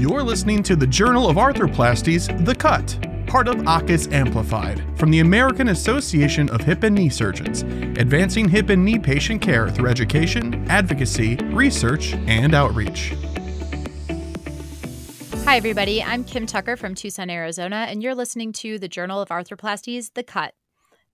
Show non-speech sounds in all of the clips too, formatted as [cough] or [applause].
You're listening to the Journal of Arthroplasties, The Cut, part of AAHKS Amplified, from the American Association of Hip and Knee Surgeons, advancing hip and knee patient care through education, advocacy, research, and outreach. Hi, everybody. I'm Kim Tucker from Tucson, Arizona, and you're listening to the Journal of Arthroplasties, The Cut.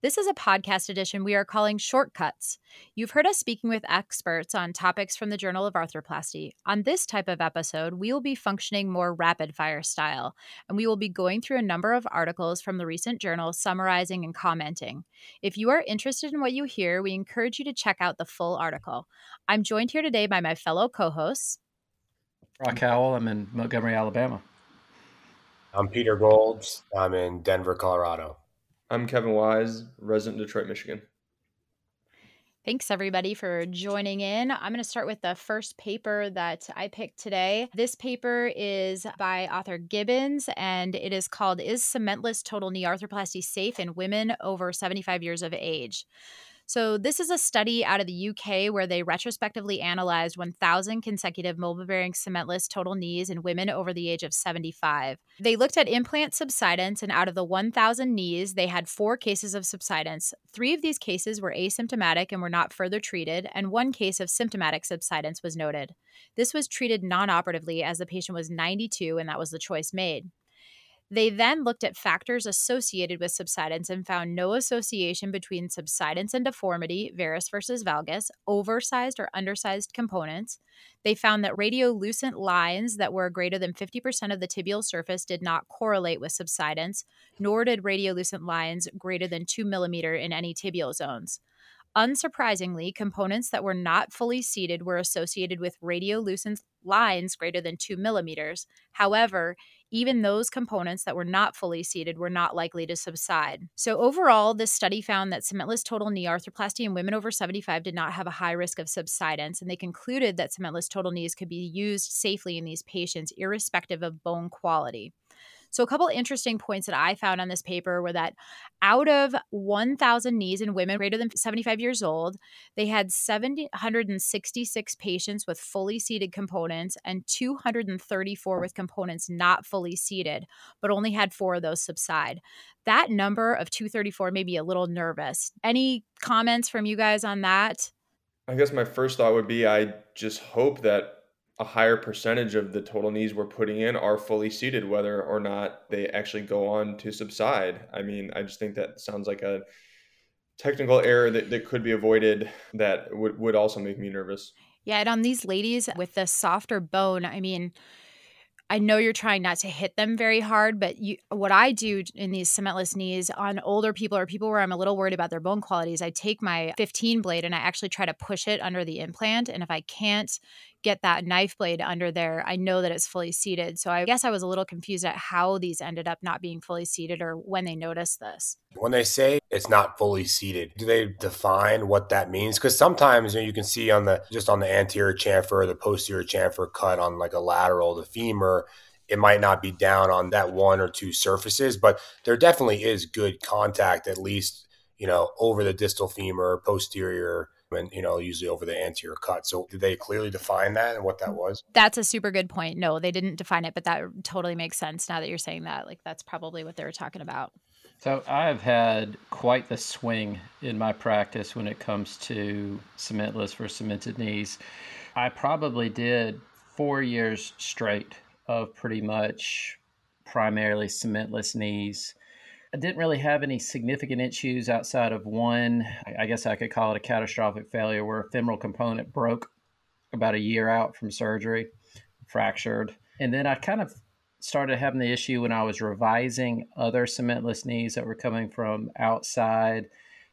This is a podcast edition we are calling Shortcuts. You've heard us speaking with experts on topics from the Journal of Arthroplasty. On this type of episode, we will be functioning more rapid fire style, and we will be going through a number of articles from the recent journal, summarizing and commenting. If you are interested in what you hear, we encourage you to check out the full article. I'm joined here today by my fellow co hosts. Brock Howell, I'm in Montgomery, Alabama. I'm Peter Golds. I'm in Denver, Colorado. I'm Kevin Weisz, resident Detroit, Michigan. Thanks, everybody, for joining in. I'm going to start with the first paper that I picked today. This paper is by author Gibbons, and it is called Is Cementless Total Knee Arthroplasty Safe in Women Over 75 Years of Age? So, this is a study out of the UK where they retrospectively analyzed 1,000 consecutive mobile bearing cementless total knees in women over the age of 75. They looked at implant subsidence, and out of the 1,000 knees, they had four cases of subsidence. Three of these cases were asymptomatic and were not further treated, and one case of symptomatic subsidence was noted. This was treated non operatively as the patient was 92, and that was the choice made. They then looked at factors associated with subsidence and found no association between subsidence and deformity, varus versus valgus, oversized or undersized components. They found that radiolucent lines that were greater than 50% of the tibial surface did not correlate with subsidence, nor did radiolucent lines greater than 2 millimeter in any tibial zones. Unsurprisingly, components that were not fully seated were associated with radiolucent lines greater than 2 millimeters. However, even those components that were not fully seated were not likely to subside. So, overall, this study found that cementless total knee arthroplasty in women over 75 did not have a high risk of subsidence, and they concluded that cementless total knees could be used safely in these patients, irrespective of bone quality. So, a couple interesting points that I found on this paper were that out of 1,000 knees in women greater than 75 years old, they had 766 patients with fully seated components and 234 with components not fully seated, but only had four of those subside. That number of 234 made me a little nervous. Any comments from you guys on that? I guess my first thought would be I just hope that a higher percentage of the total knees we're putting in are fully seated, whether or not they actually go on to subside. I mean, I just think that sounds like a technical error that, that could be avoided that would, would also make me nervous. Yeah, and on these ladies with the softer bone, I mean, I know you're trying not to hit them very hard, but you, what I do in these cementless knees on older people or people where I'm a little worried about their bone qualities, I take my 15 blade and I actually try to push it under the implant. And if I can't get that knife blade under there, I know that it's fully seated. So I guess I was a little confused at how these ended up not being fully seated or when they noticed this. When they say it's not fully seated, do they define what that means? Because sometimes you, know, you can see on the just on the anterior chamfer the posterior chamfer cut on like a lateral, the femur, it might not be down on that one or two surfaces, but there definitely is good contact, at least, you know, over the distal femur, posterior and you know usually over the anterior cut. So did they clearly define that and what that mm. was? That's a super good point. No they didn't define it but that totally makes sense now that you're saying that. Like that's probably what they were talking about. So i've had quite the swing in my practice when it comes to cementless for cemented knees. I probably did four years straight of pretty much primarily cementless knees I didn't really have any significant issues outside of one, I guess I could call it a catastrophic failure, where a femoral component broke about a year out from surgery, fractured. And then I kind of started having the issue when I was revising other cementless knees that were coming from outside.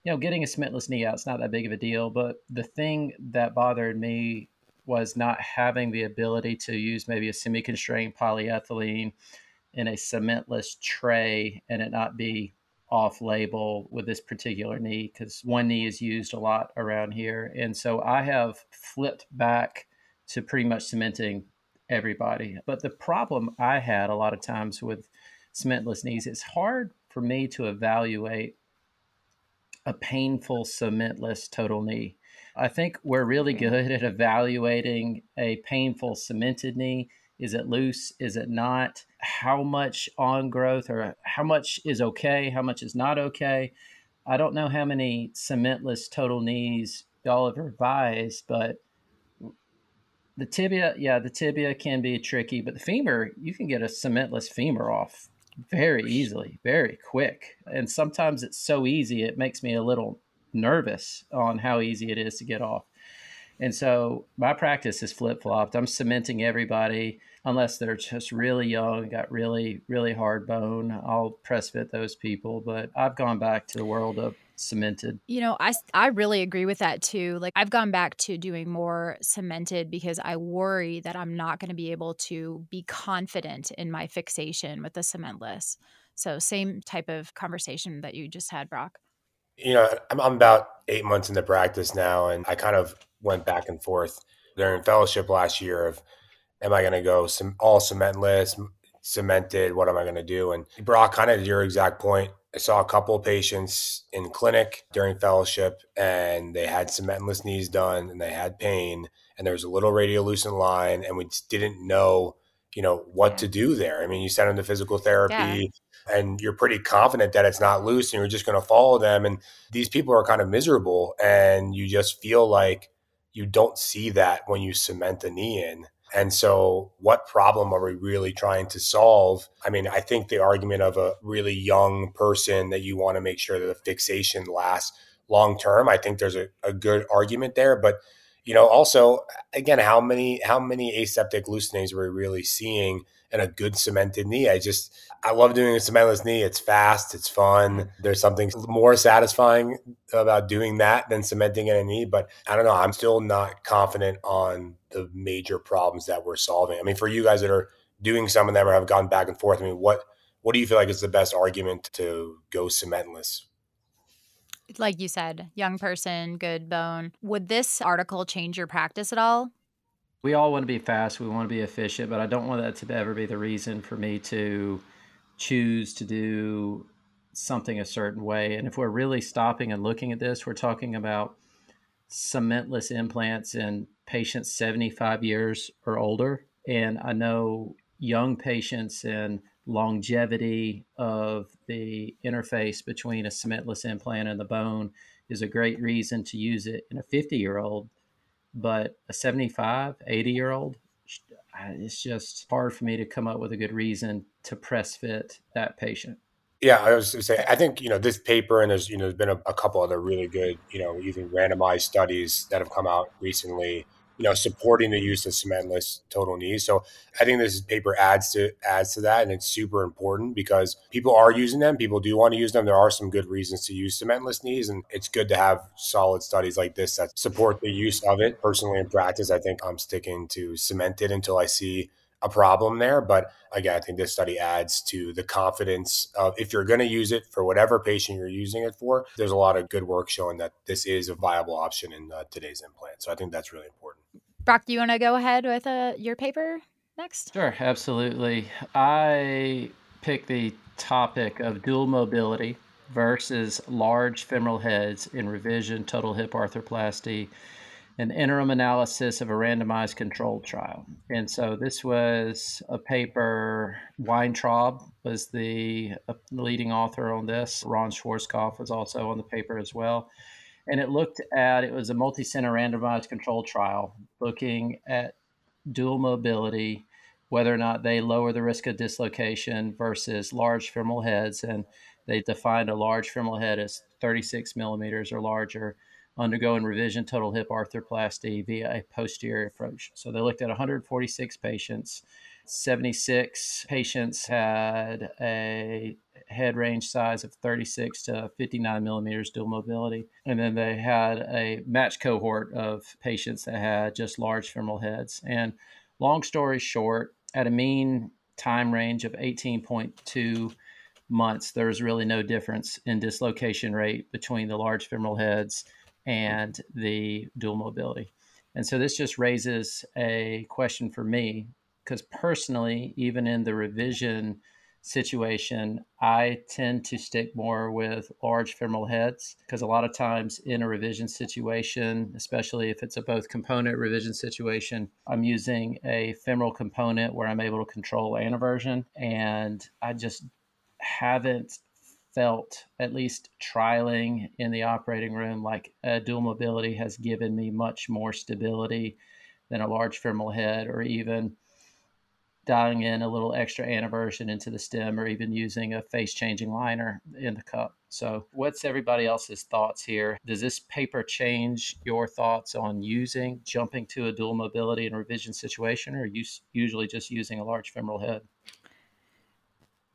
You know, getting a cementless knee out is not that big of a deal, but the thing that bothered me was not having the ability to use maybe a semi constrained polyethylene in a cementless tray and it not be off label with this particular knee because one knee is used a lot around here. And so I have flipped back to pretty much cementing everybody. But the problem I had a lot of times with cementless knees, it's hard for me to evaluate a painful cementless total knee. I think we're really mm-hmm. good at evaluating a painful cemented knee Is it loose? Is it not? How much on growth or how much is okay? How much is not okay? I don't know how many cementless total knees y'all have revised, but the tibia, yeah, the tibia can be tricky, but the femur, you can get a cementless femur off very easily, very quick. And sometimes it's so easy, it makes me a little nervous on how easy it is to get off. And so my practice is flip flopped. I'm cementing everybody unless they're just really young, got really, really hard bone. I'll press fit those people. But I've gone back to the world of cemented. You know, I I really agree with that too. Like I've gone back to doing more cemented because I worry that I'm not going to be able to be confident in my fixation with the cementless. So same type of conversation that you just had, Brock. You know, I'm, I'm about eight months into practice now, and I kind of went back and forth during fellowship last year of, am I going to go some all cementless, cemented? What am I going to do? And Brock, kind of your exact point. I saw a couple of patients in clinic during fellowship, and they had cementless knees done, and they had pain, and there was a little radiolucent line, and we didn't know, you know, what to do there. I mean, you send them to physical therapy. Yeah and you're pretty confident that it's not loose and you're just going to follow them and these people are kind of miserable and you just feel like you don't see that when you cement the knee in. And so, what problem are we really trying to solve? I mean, I think the argument of a really young person that you want to make sure that the fixation lasts long term, I think there's a, a good argument there. But you know, also, again, how many how many aseptic loosenings are we really seeing in a good cemented knee? I just I love doing a cementless knee. It's fast, it's fun. There's something more satisfying about doing that than cementing in a knee. But I don't know. I'm still not confident on the major problems that we're solving. I mean, for you guys that are doing some of them or have gone back and forth, I mean, what what do you feel like is the best argument to go cementless? Like you said, young person, good bone. Would this article change your practice at all? We all want to be fast. We want to be efficient, but I don't want that to ever be the reason for me to choose to do something a certain way. And if we're really stopping and looking at this, we're talking about cementless implants in patients 75 years or older. And I know young patients and longevity of the interface between a cementless implant and the bone is a great reason to use it in a 50 year old. But a 75, 80 year old, it's just hard for me to come up with a good reason to press fit that patient. Yeah, I was going to say, I think, you know, this paper and there's, you know, there's been a, a couple other really good, you know, even randomized studies that have come out recently know, supporting the use of cementless total knees. So I think this paper adds to adds to that, and it's super important because people are using them. People do want to use them. There are some good reasons to use cementless knees, and it's good to have solid studies like this that support the use of it. Personally, in practice, I think I'm sticking to cemented until I see a problem there. But again, I think this study adds to the confidence of if you're going to use it for whatever patient you're using it for, there's a lot of good work showing that this is a viable option in uh, today's implant. So I think that's really important. Brock, do you want to go ahead with uh, your paper next? Sure, absolutely. I picked the topic of dual mobility versus large femoral heads in revision total hip arthroplasty an interim analysis of a randomized controlled trial. And so this was a paper, Weintraub was the uh, leading author on this. Ron Schwarzkopf was also on the paper as well. And it looked at, it was a multi-center randomized control trial looking at dual mobility, whether or not they lower the risk of dislocation versus large femoral heads. And they defined a large femoral head as 36 millimeters or larger undergoing revision total hip arthroplasty via a posterior approach. So they looked at 146 patients. 76 patients had a head range size of 36 to 59 millimeters dual mobility. And then they had a matched cohort of patients that had just large femoral heads. And long story short, at a mean time range of 18.2 months, there was really no difference in dislocation rate between the large femoral heads and the dual mobility. And so this just raises a question for me because personally, even in the revision situation, I tend to stick more with large femoral heads because a lot of times in a revision situation, especially if it's a both component revision situation, I'm using a femoral component where I'm able to control anteversion. And I just haven't felt, at least trialing in the operating room, like a dual mobility has given me much more stability than a large femoral head or even dialing in a little extra anteversion into the stem or even using a face changing liner in the cup. So, what's everybody else's thoughts here? Does this paper change your thoughts on using jumping to a dual mobility and revision situation, or are you usually just using a large femoral head?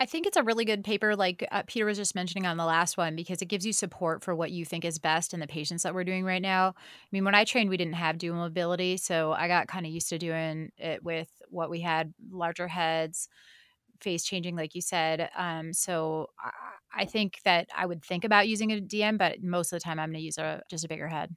I think it's a really good paper, like uh, Peter was just mentioning on the last one, because it gives you support for what you think is best in the patients that we're doing right now. I mean, when I trained, we didn't have dual mobility, so I got kind of used to doing it with what we had larger heads, face changing, like you said. Um, so I, I think that I would think about using a DM, but most of the time I'm going to use a just a bigger head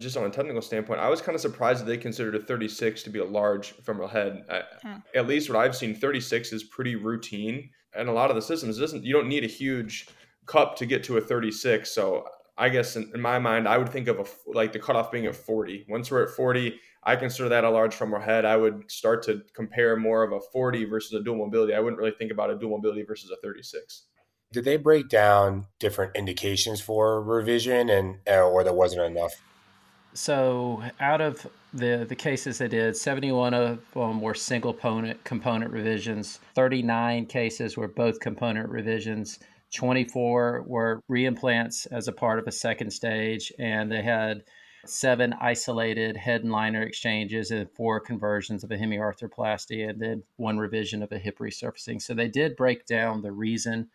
just on a technical standpoint, I was kind of surprised that they considered a 36 to be a large femoral head. Hmm. At least what I've seen, 36 is pretty routine, and a lot of the systems doesn't. You don't need a huge cup to get to a 36. So I guess in, in my mind, I would think of a like the cutoff being at 40. Once we're at 40, I consider that a large femoral head. I would start to compare more of a 40 versus a dual mobility. I wouldn't really think about a dual mobility versus a 36 did they break down different indications for revision and or there wasn't enough so out of the the cases they did, 71 of them were single component component revisions. 39 cases were both component revisions. 24 were reimplants as a part of a second stage, and they had seven isolated head and liner exchanges and four conversions of a hemiarthroplasty, and then one revision of a hip resurfacing. So they did break down the reason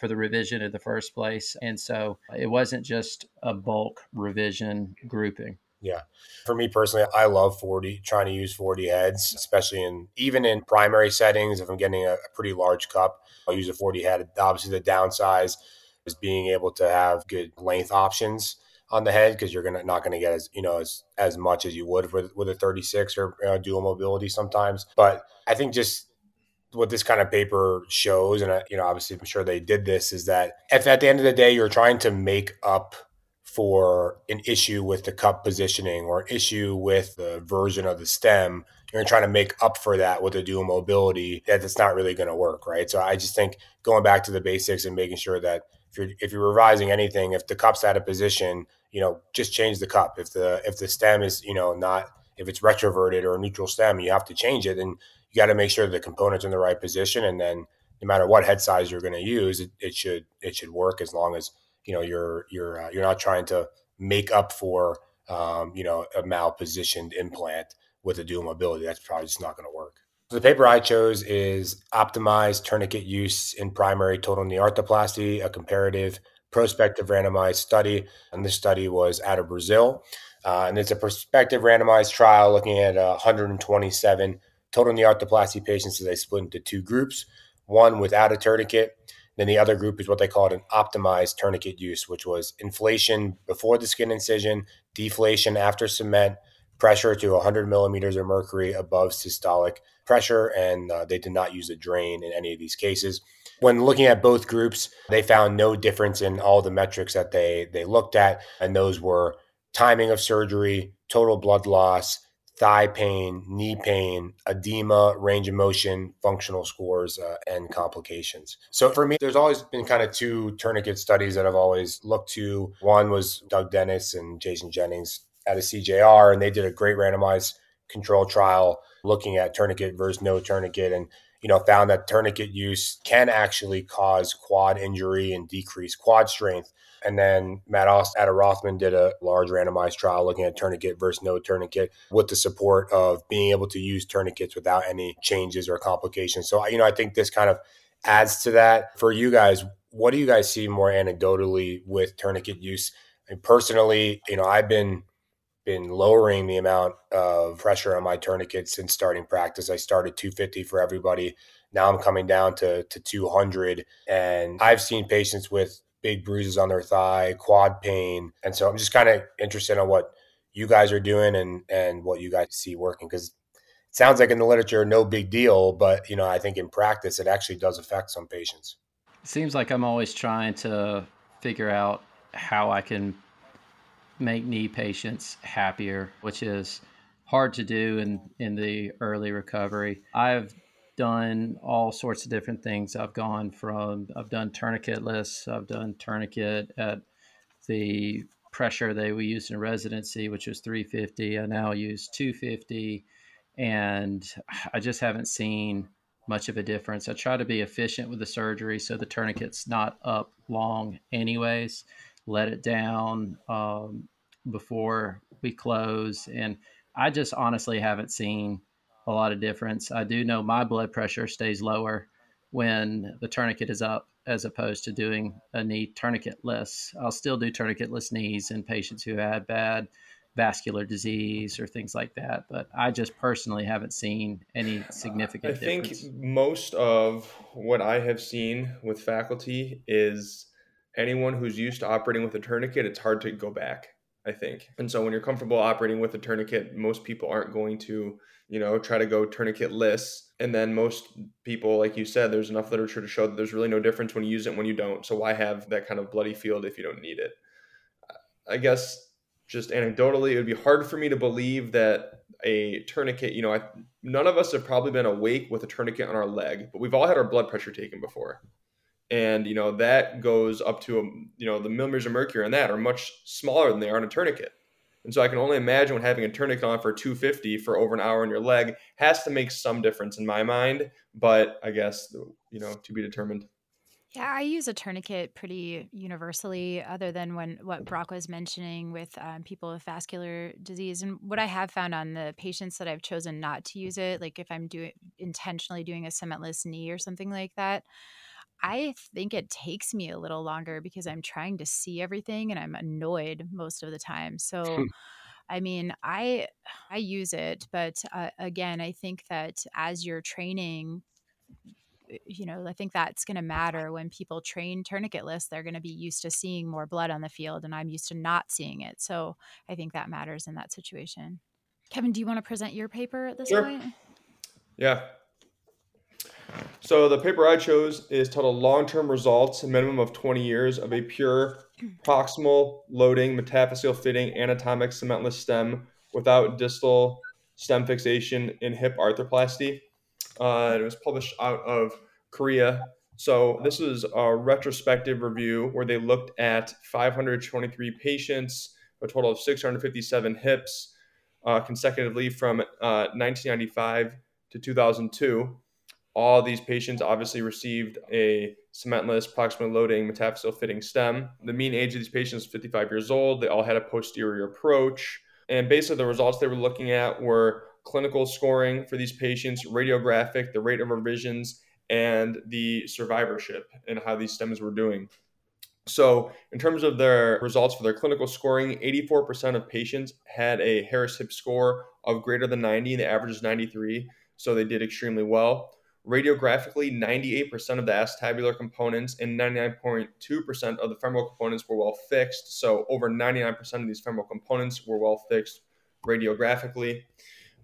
for the revision in the first place. And so it wasn't just a bulk revision grouping. Yeah. For me personally, I love 40, trying to use 40 heads, especially in even in primary settings. If I'm getting a, a pretty large cup, I'll use a 40 head. Obviously, the downsize is being able to have good length options on the head because you're gonna not gonna get as you know as as much as you would with with a 36 or uh, dual mobility sometimes. But I think just what this kind of paper shows, and you know, obviously, I'm sure they did this, is that if at the end of the day you're trying to make up for an issue with the cup positioning or an issue with the version of the stem, you're trying to make up for that with a dual mobility. That it's not really going to work, right? So I just think going back to the basics and making sure that if you're if you're revising anything, if the cup's out of position, you know, just change the cup. If the if the stem is you know not if it's retroverted or a neutral stem, you have to change it and you got to make sure the components are in the right position, and then no matter what head size you're going to use, it, it, should it should work as long as you know you're you're uh, you're not trying to make up for um, you know a malpositioned implant with a dual mobility. That's probably just not going to work. So the paper I chose is optimized tourniquet use in primary total knee arthroplasty, a comparative prospective randomized study, and this study was out of Brazil. Uh, and it's a prospective randomized trial looking at uh, 127 total knee arthroplasty patients so they split into two groups one without a tourniquet then the other group is what they called an optimized tourniquet use which was inflation before the skin incision deflation after cement pressure to 100 millimeters of mercury above systolic pressure and uh, they did not use a drain in any of these cases. When looking at both groups they found no difference in all the metrics that they they looked at and those were timing of surgery total blood loss thigh pain, knee pain, edema, range of motion, functional scores, uh, and complications. So for me, there's always been kind of two tourniquet studies that I've always looked to. One was Doug Dennis and Jason Jennings at a CJR, and they did a great randomized control trial looking at tourniquet versus no tourniquet and you know found that tourniquet use can actually cause quad injury and decrease quad strength and then Matt Austin at Rothman did a large randomized trial looking at tourniquet versus no tourniquet with the support of being able to use tourniquets without any changes or complications. So, you know, I think this kind of adds to that. For you guys, what do you guys see more anecdotally with tourniquet use? And personally, you know, I've been been lowering the amount of pressure on my tourniquet since starting practice. I started 250 for everybody. Now I'm coming down to, to 200. And I've seen patients with big bruises on their thigh, quad pain. And so I'm just kind of interested in what you guys are doing and and what you guys see working because it sounds like in the literature, no big deal, but you know, I think in practice, it actually does affect some patients. It seems like I'm always trying to figure out how I can make knee patients happier, which is hard to do in, in the early recovery. I've done all sorts of different things. I've gone from, I've done tourniquetless, I've done tourniquet at the pressure they we used in residency, which was 350. I now use 250, and I just haven't seen much of a difference. I try to be efficient with the surgery so the tourniquet's not up long, anyways. Let it down um, before we close, and I just honestly haven't seen a lot of difference. I do know my blood pressure stays lower when the tourniquet is up as opposed to doing a knee tourniquetless. I'll still do tourniquetless knees in patients who had bad vascular disease or things like that, but I just personally haven't seen any significant I think difference. most of what I have seen with faculty is anyone who's used to operating with a tourniquet, it's hard to go back. I think. And so when you're comfortable operating with a tourniquet, most people aren't going to, you know, try to go tourniquetless. And then most people, like you said, there's enough literature to show that there's really no difference when you use it when you don't. So why have that kind of bloody field if you don't need it? I guess just anecdotally, it would be hard for me to believe that a tourniquet, you know, I, none of us have probably been awake with a tourniquet on our leg, but we've all had our blood pressure taken before and you know that goes up to a, um, you know the millimeters of mercury on that are much smaller than they are on a tourniquet and so i can only imagine what having a tourniquet on for 250 for over an hour on your leg has to make some difference in my mind but i guess you know to be determined yeah, I use a tourniquet pretty universally, other than when what Brock was mentioning with um, people with vascular disease. And what I have found on the patients that I've chosen not to use it, like if I'm doing intentionally doing a cementless knee or something like that, I think it takes me a little longer because I'm trying to see everything and I'm annoyed most of the time. So [laughs] I mean, I I use it, but uh, again, I think that as you're training you know, I think that's going to matter when people train tourniquetless. They're going to be used to seeing more blood on the field, and I'm used to not seeing it. So I think that matters in that situation. Kevin, do you want to present your paper at this sure. point? Yeah. So the paper I chose is titled Long-Term Results, a minimum of 20 years of a pure proximal loading metaphyseal fitting anatomic cementless stem without distal stem fixation in hip arthroplasty. Uh, it was published out of Korea. So this is a retrospective review where they looked at 523 patients, a total of 657 hips, uh, consecutively from uh, 1995 to 2002 all these patients obviously received a cementless proximal loading metaphyseal fitting stem. The mean age of these patients is 55 years old. They all had a posterior approach. And basically, the results they were looking at were clinical scoring for these patients, radiographic, the rate of revisions, and the survivorship and how these stems were doing. So, in terms of their results for their clinical scoring, 84% of patients had a Harris hip score of greater than 90, and the average is 93. So, they did extremely well. Radiographically, 98% of the acetabular components and 99.2% of the femoral components were well fixed. So, over 99% of these femoral components were well fixed radiographically.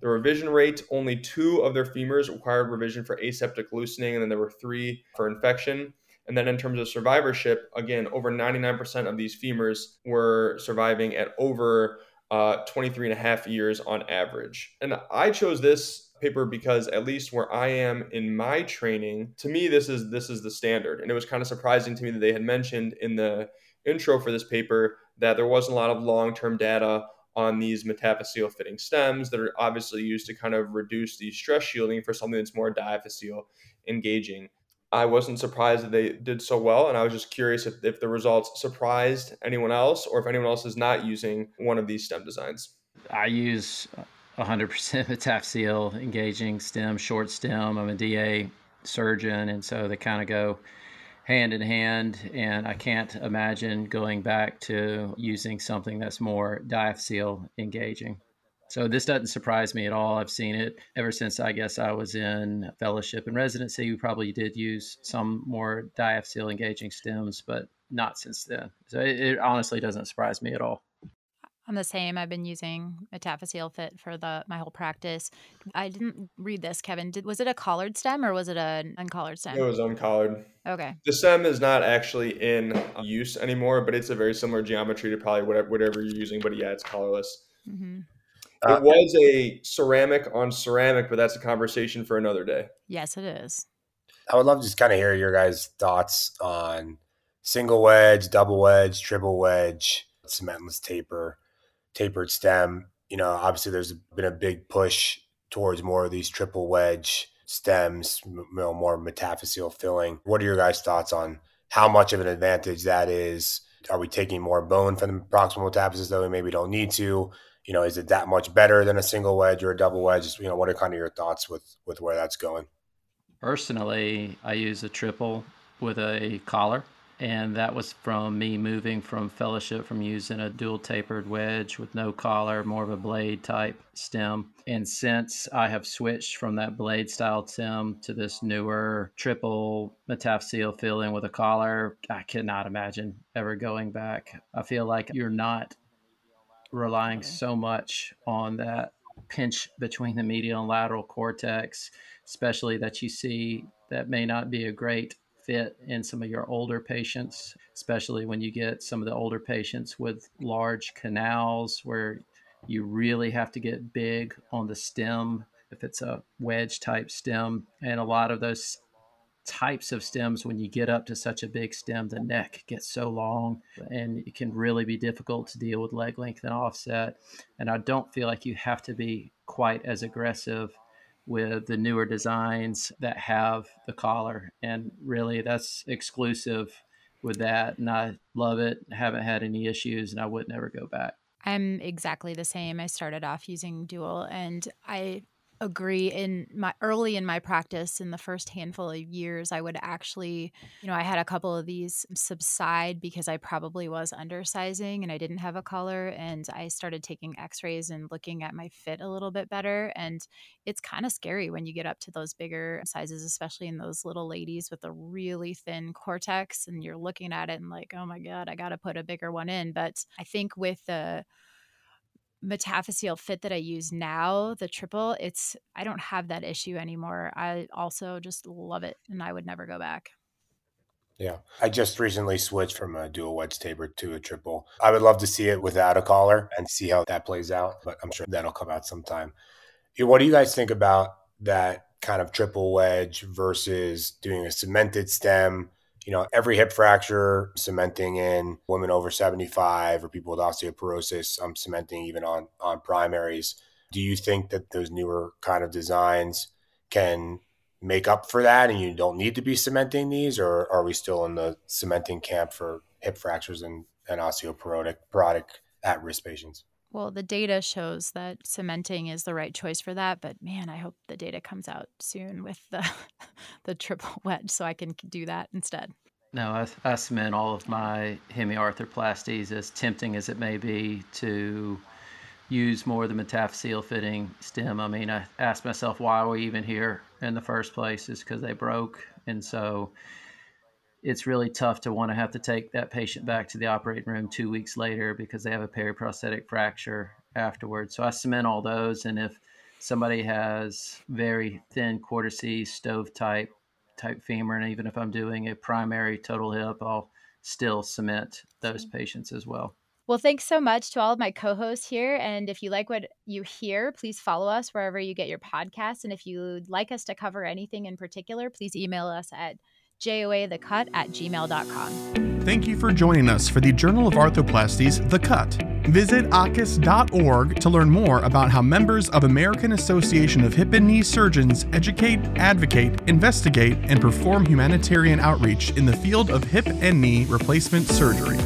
The revision rate, only two of their femurs required revision for aseptic loosening, and then there were three for infection. And then in terms of survivorship, again, over 99% of these femurs were surviving at over uh, 23 and a half years on average. And I chose this paper because at least where I am in my training, to me this is this is the standard. And it was kind of surprising to me that they had mentioned in the intro for this paper that there wasn't a lot of long-term data on these metaphyseal fitting stems that are obviously used to kind of reduce the stress shielding for something that's more diaphyseal engaging. I wasn't surprised that they did so well, and I was just curious if, if the results surprised anyone else or if anyone else is not using one of these stem designs. I use 100% metaphyseal engaging stem, short stem. I'm a DA surgeon, and so they kind of go hand in hand. And I can't imagine going back to using something that's more diaphyseal engaging. So this doesn't surprise me at all. I've seen it ever since I guess I was in fellowship and residency. We probably did use some more diaphyseal engaging stems, but not since then. So it, it honestly doesn't surprise me at all. I'm the same. I've been using Metaphyseal Fit for the my whole practice. I didn't read this, Kevin. Did, was it a collared stem or was it an uncollared stem? It was uncollared. Okay. The stem is not actually in use anymore, but it's a very similar geometry to probably whatever whatever you're using. But yeah, it's collarless. hmm Uh, it was a ceramic on ceramic, but that's a conversation for another day. Yes, it is. I would love to just kind of hear your guys' thoughts on single wedge, double wedge, triple wedge, cementless taper, tapered stem. You know, obviously there's been a big push towards more of these triple wedge stems, more metaphyseal filling. What are your guys' thoughts on how much of an advantage that is? Are we taking more bone from the proximal metaphysis that we maybe don't need to? You know, is it that much better than a single wedge or a double wedge? You know, what are kind of your thoughts with with where that's going? Personally, I use a triple with a collar, and that was from me moving from fellowship from using a dual tapered wedge with no collar, more of a blade type stem. And since I have switched from that blade style stem to this newer triple metaphyseal filling with a collar, I cannot imagine ever going back. I feel like you're not relying so much on that pinch between the medial and lateral cortex, especially that you see that may not be a great fit in some of your older patients, especially when you get some of the older patients with large canals where you really have to get big on the stem if it's a wedge type stem. And a lot of those types of stems, when you get up to such a big stem, the neck gets so long and it can really be difficult to deal with leg length and offset. And I don't feel like you have to be quite as aggressive with the newer designs that have the collar. And really, that's exclusive with that. And I love it. Haven't had any issues, and I would never go back. I'm exactly the same. I started off using dual and I agree in my early in my practice in the first handful of years I would actually, you know, I had a couple of these subside because I probably was undersizing and I didn't have a collar and I started taking x-rays and looking at my fit a little bit better and it's kind of scary when you get up to those bigger sizes especially in those little ladies with a really thin cortex and you're looking at it and like, "Oh my god, I got to put a bigger one in." But I think with the metaphyseal fit that I use now, the triple, it's I don't have that issue anymore. I also just love it and I would never go back. Yeah. I just recently switched from a dual wedge taper to a triple. I would love to see it without a collar and see how that plays out, but I'm sure that'll come out sometime. What do you guys think about that kind of triple wedge versus doing a cemented stem? You know, every hip fracture, cementing in women over 75 or people with osteoporosis, I'm cementing even on on primaries. Do you think that those newer kind of designs can make up for that and you don't need to be cementing these or are we still in the cementing camp for hip fractures and, and osteoporotic porotic at-risk patients Well, the data shows that cementing is the right choice for that, but man, I hope the data comes out soon with the [laughs] the triple [laughs] wedge so I can do that instead. No, I, I cement all of my hemiarthroplasties, as tempting as it may be, to use more of the metaphyseal fitting stem. I mean, I asked myself why are we even here in the first place is because they broke. And so it's really tough to want to have to take that patient back to the operating room two weeks later because they have a periprosthetic fracture afterwards. So I cement all those. And if somebody has very thin quarter C stove type type femur, and even if I'm doing a primary total hip, I'll still cement those patients as well. Well, thanks so much to all of my co hosts here. And if you like what you hear, please follow us wherever you get your podcasts. And if you'd like us to cover anything in particular, please email us at joathecut at gmail.com. Thank you for joining us for the Journal of Arthroplasty's The Cut. Visit AAHKS.org to learn more about how members of American Association of Hip and Knee Surgeons educate, advocate, investigate, and perform humanitarian outreach in the field of hip and knee replacement surgery.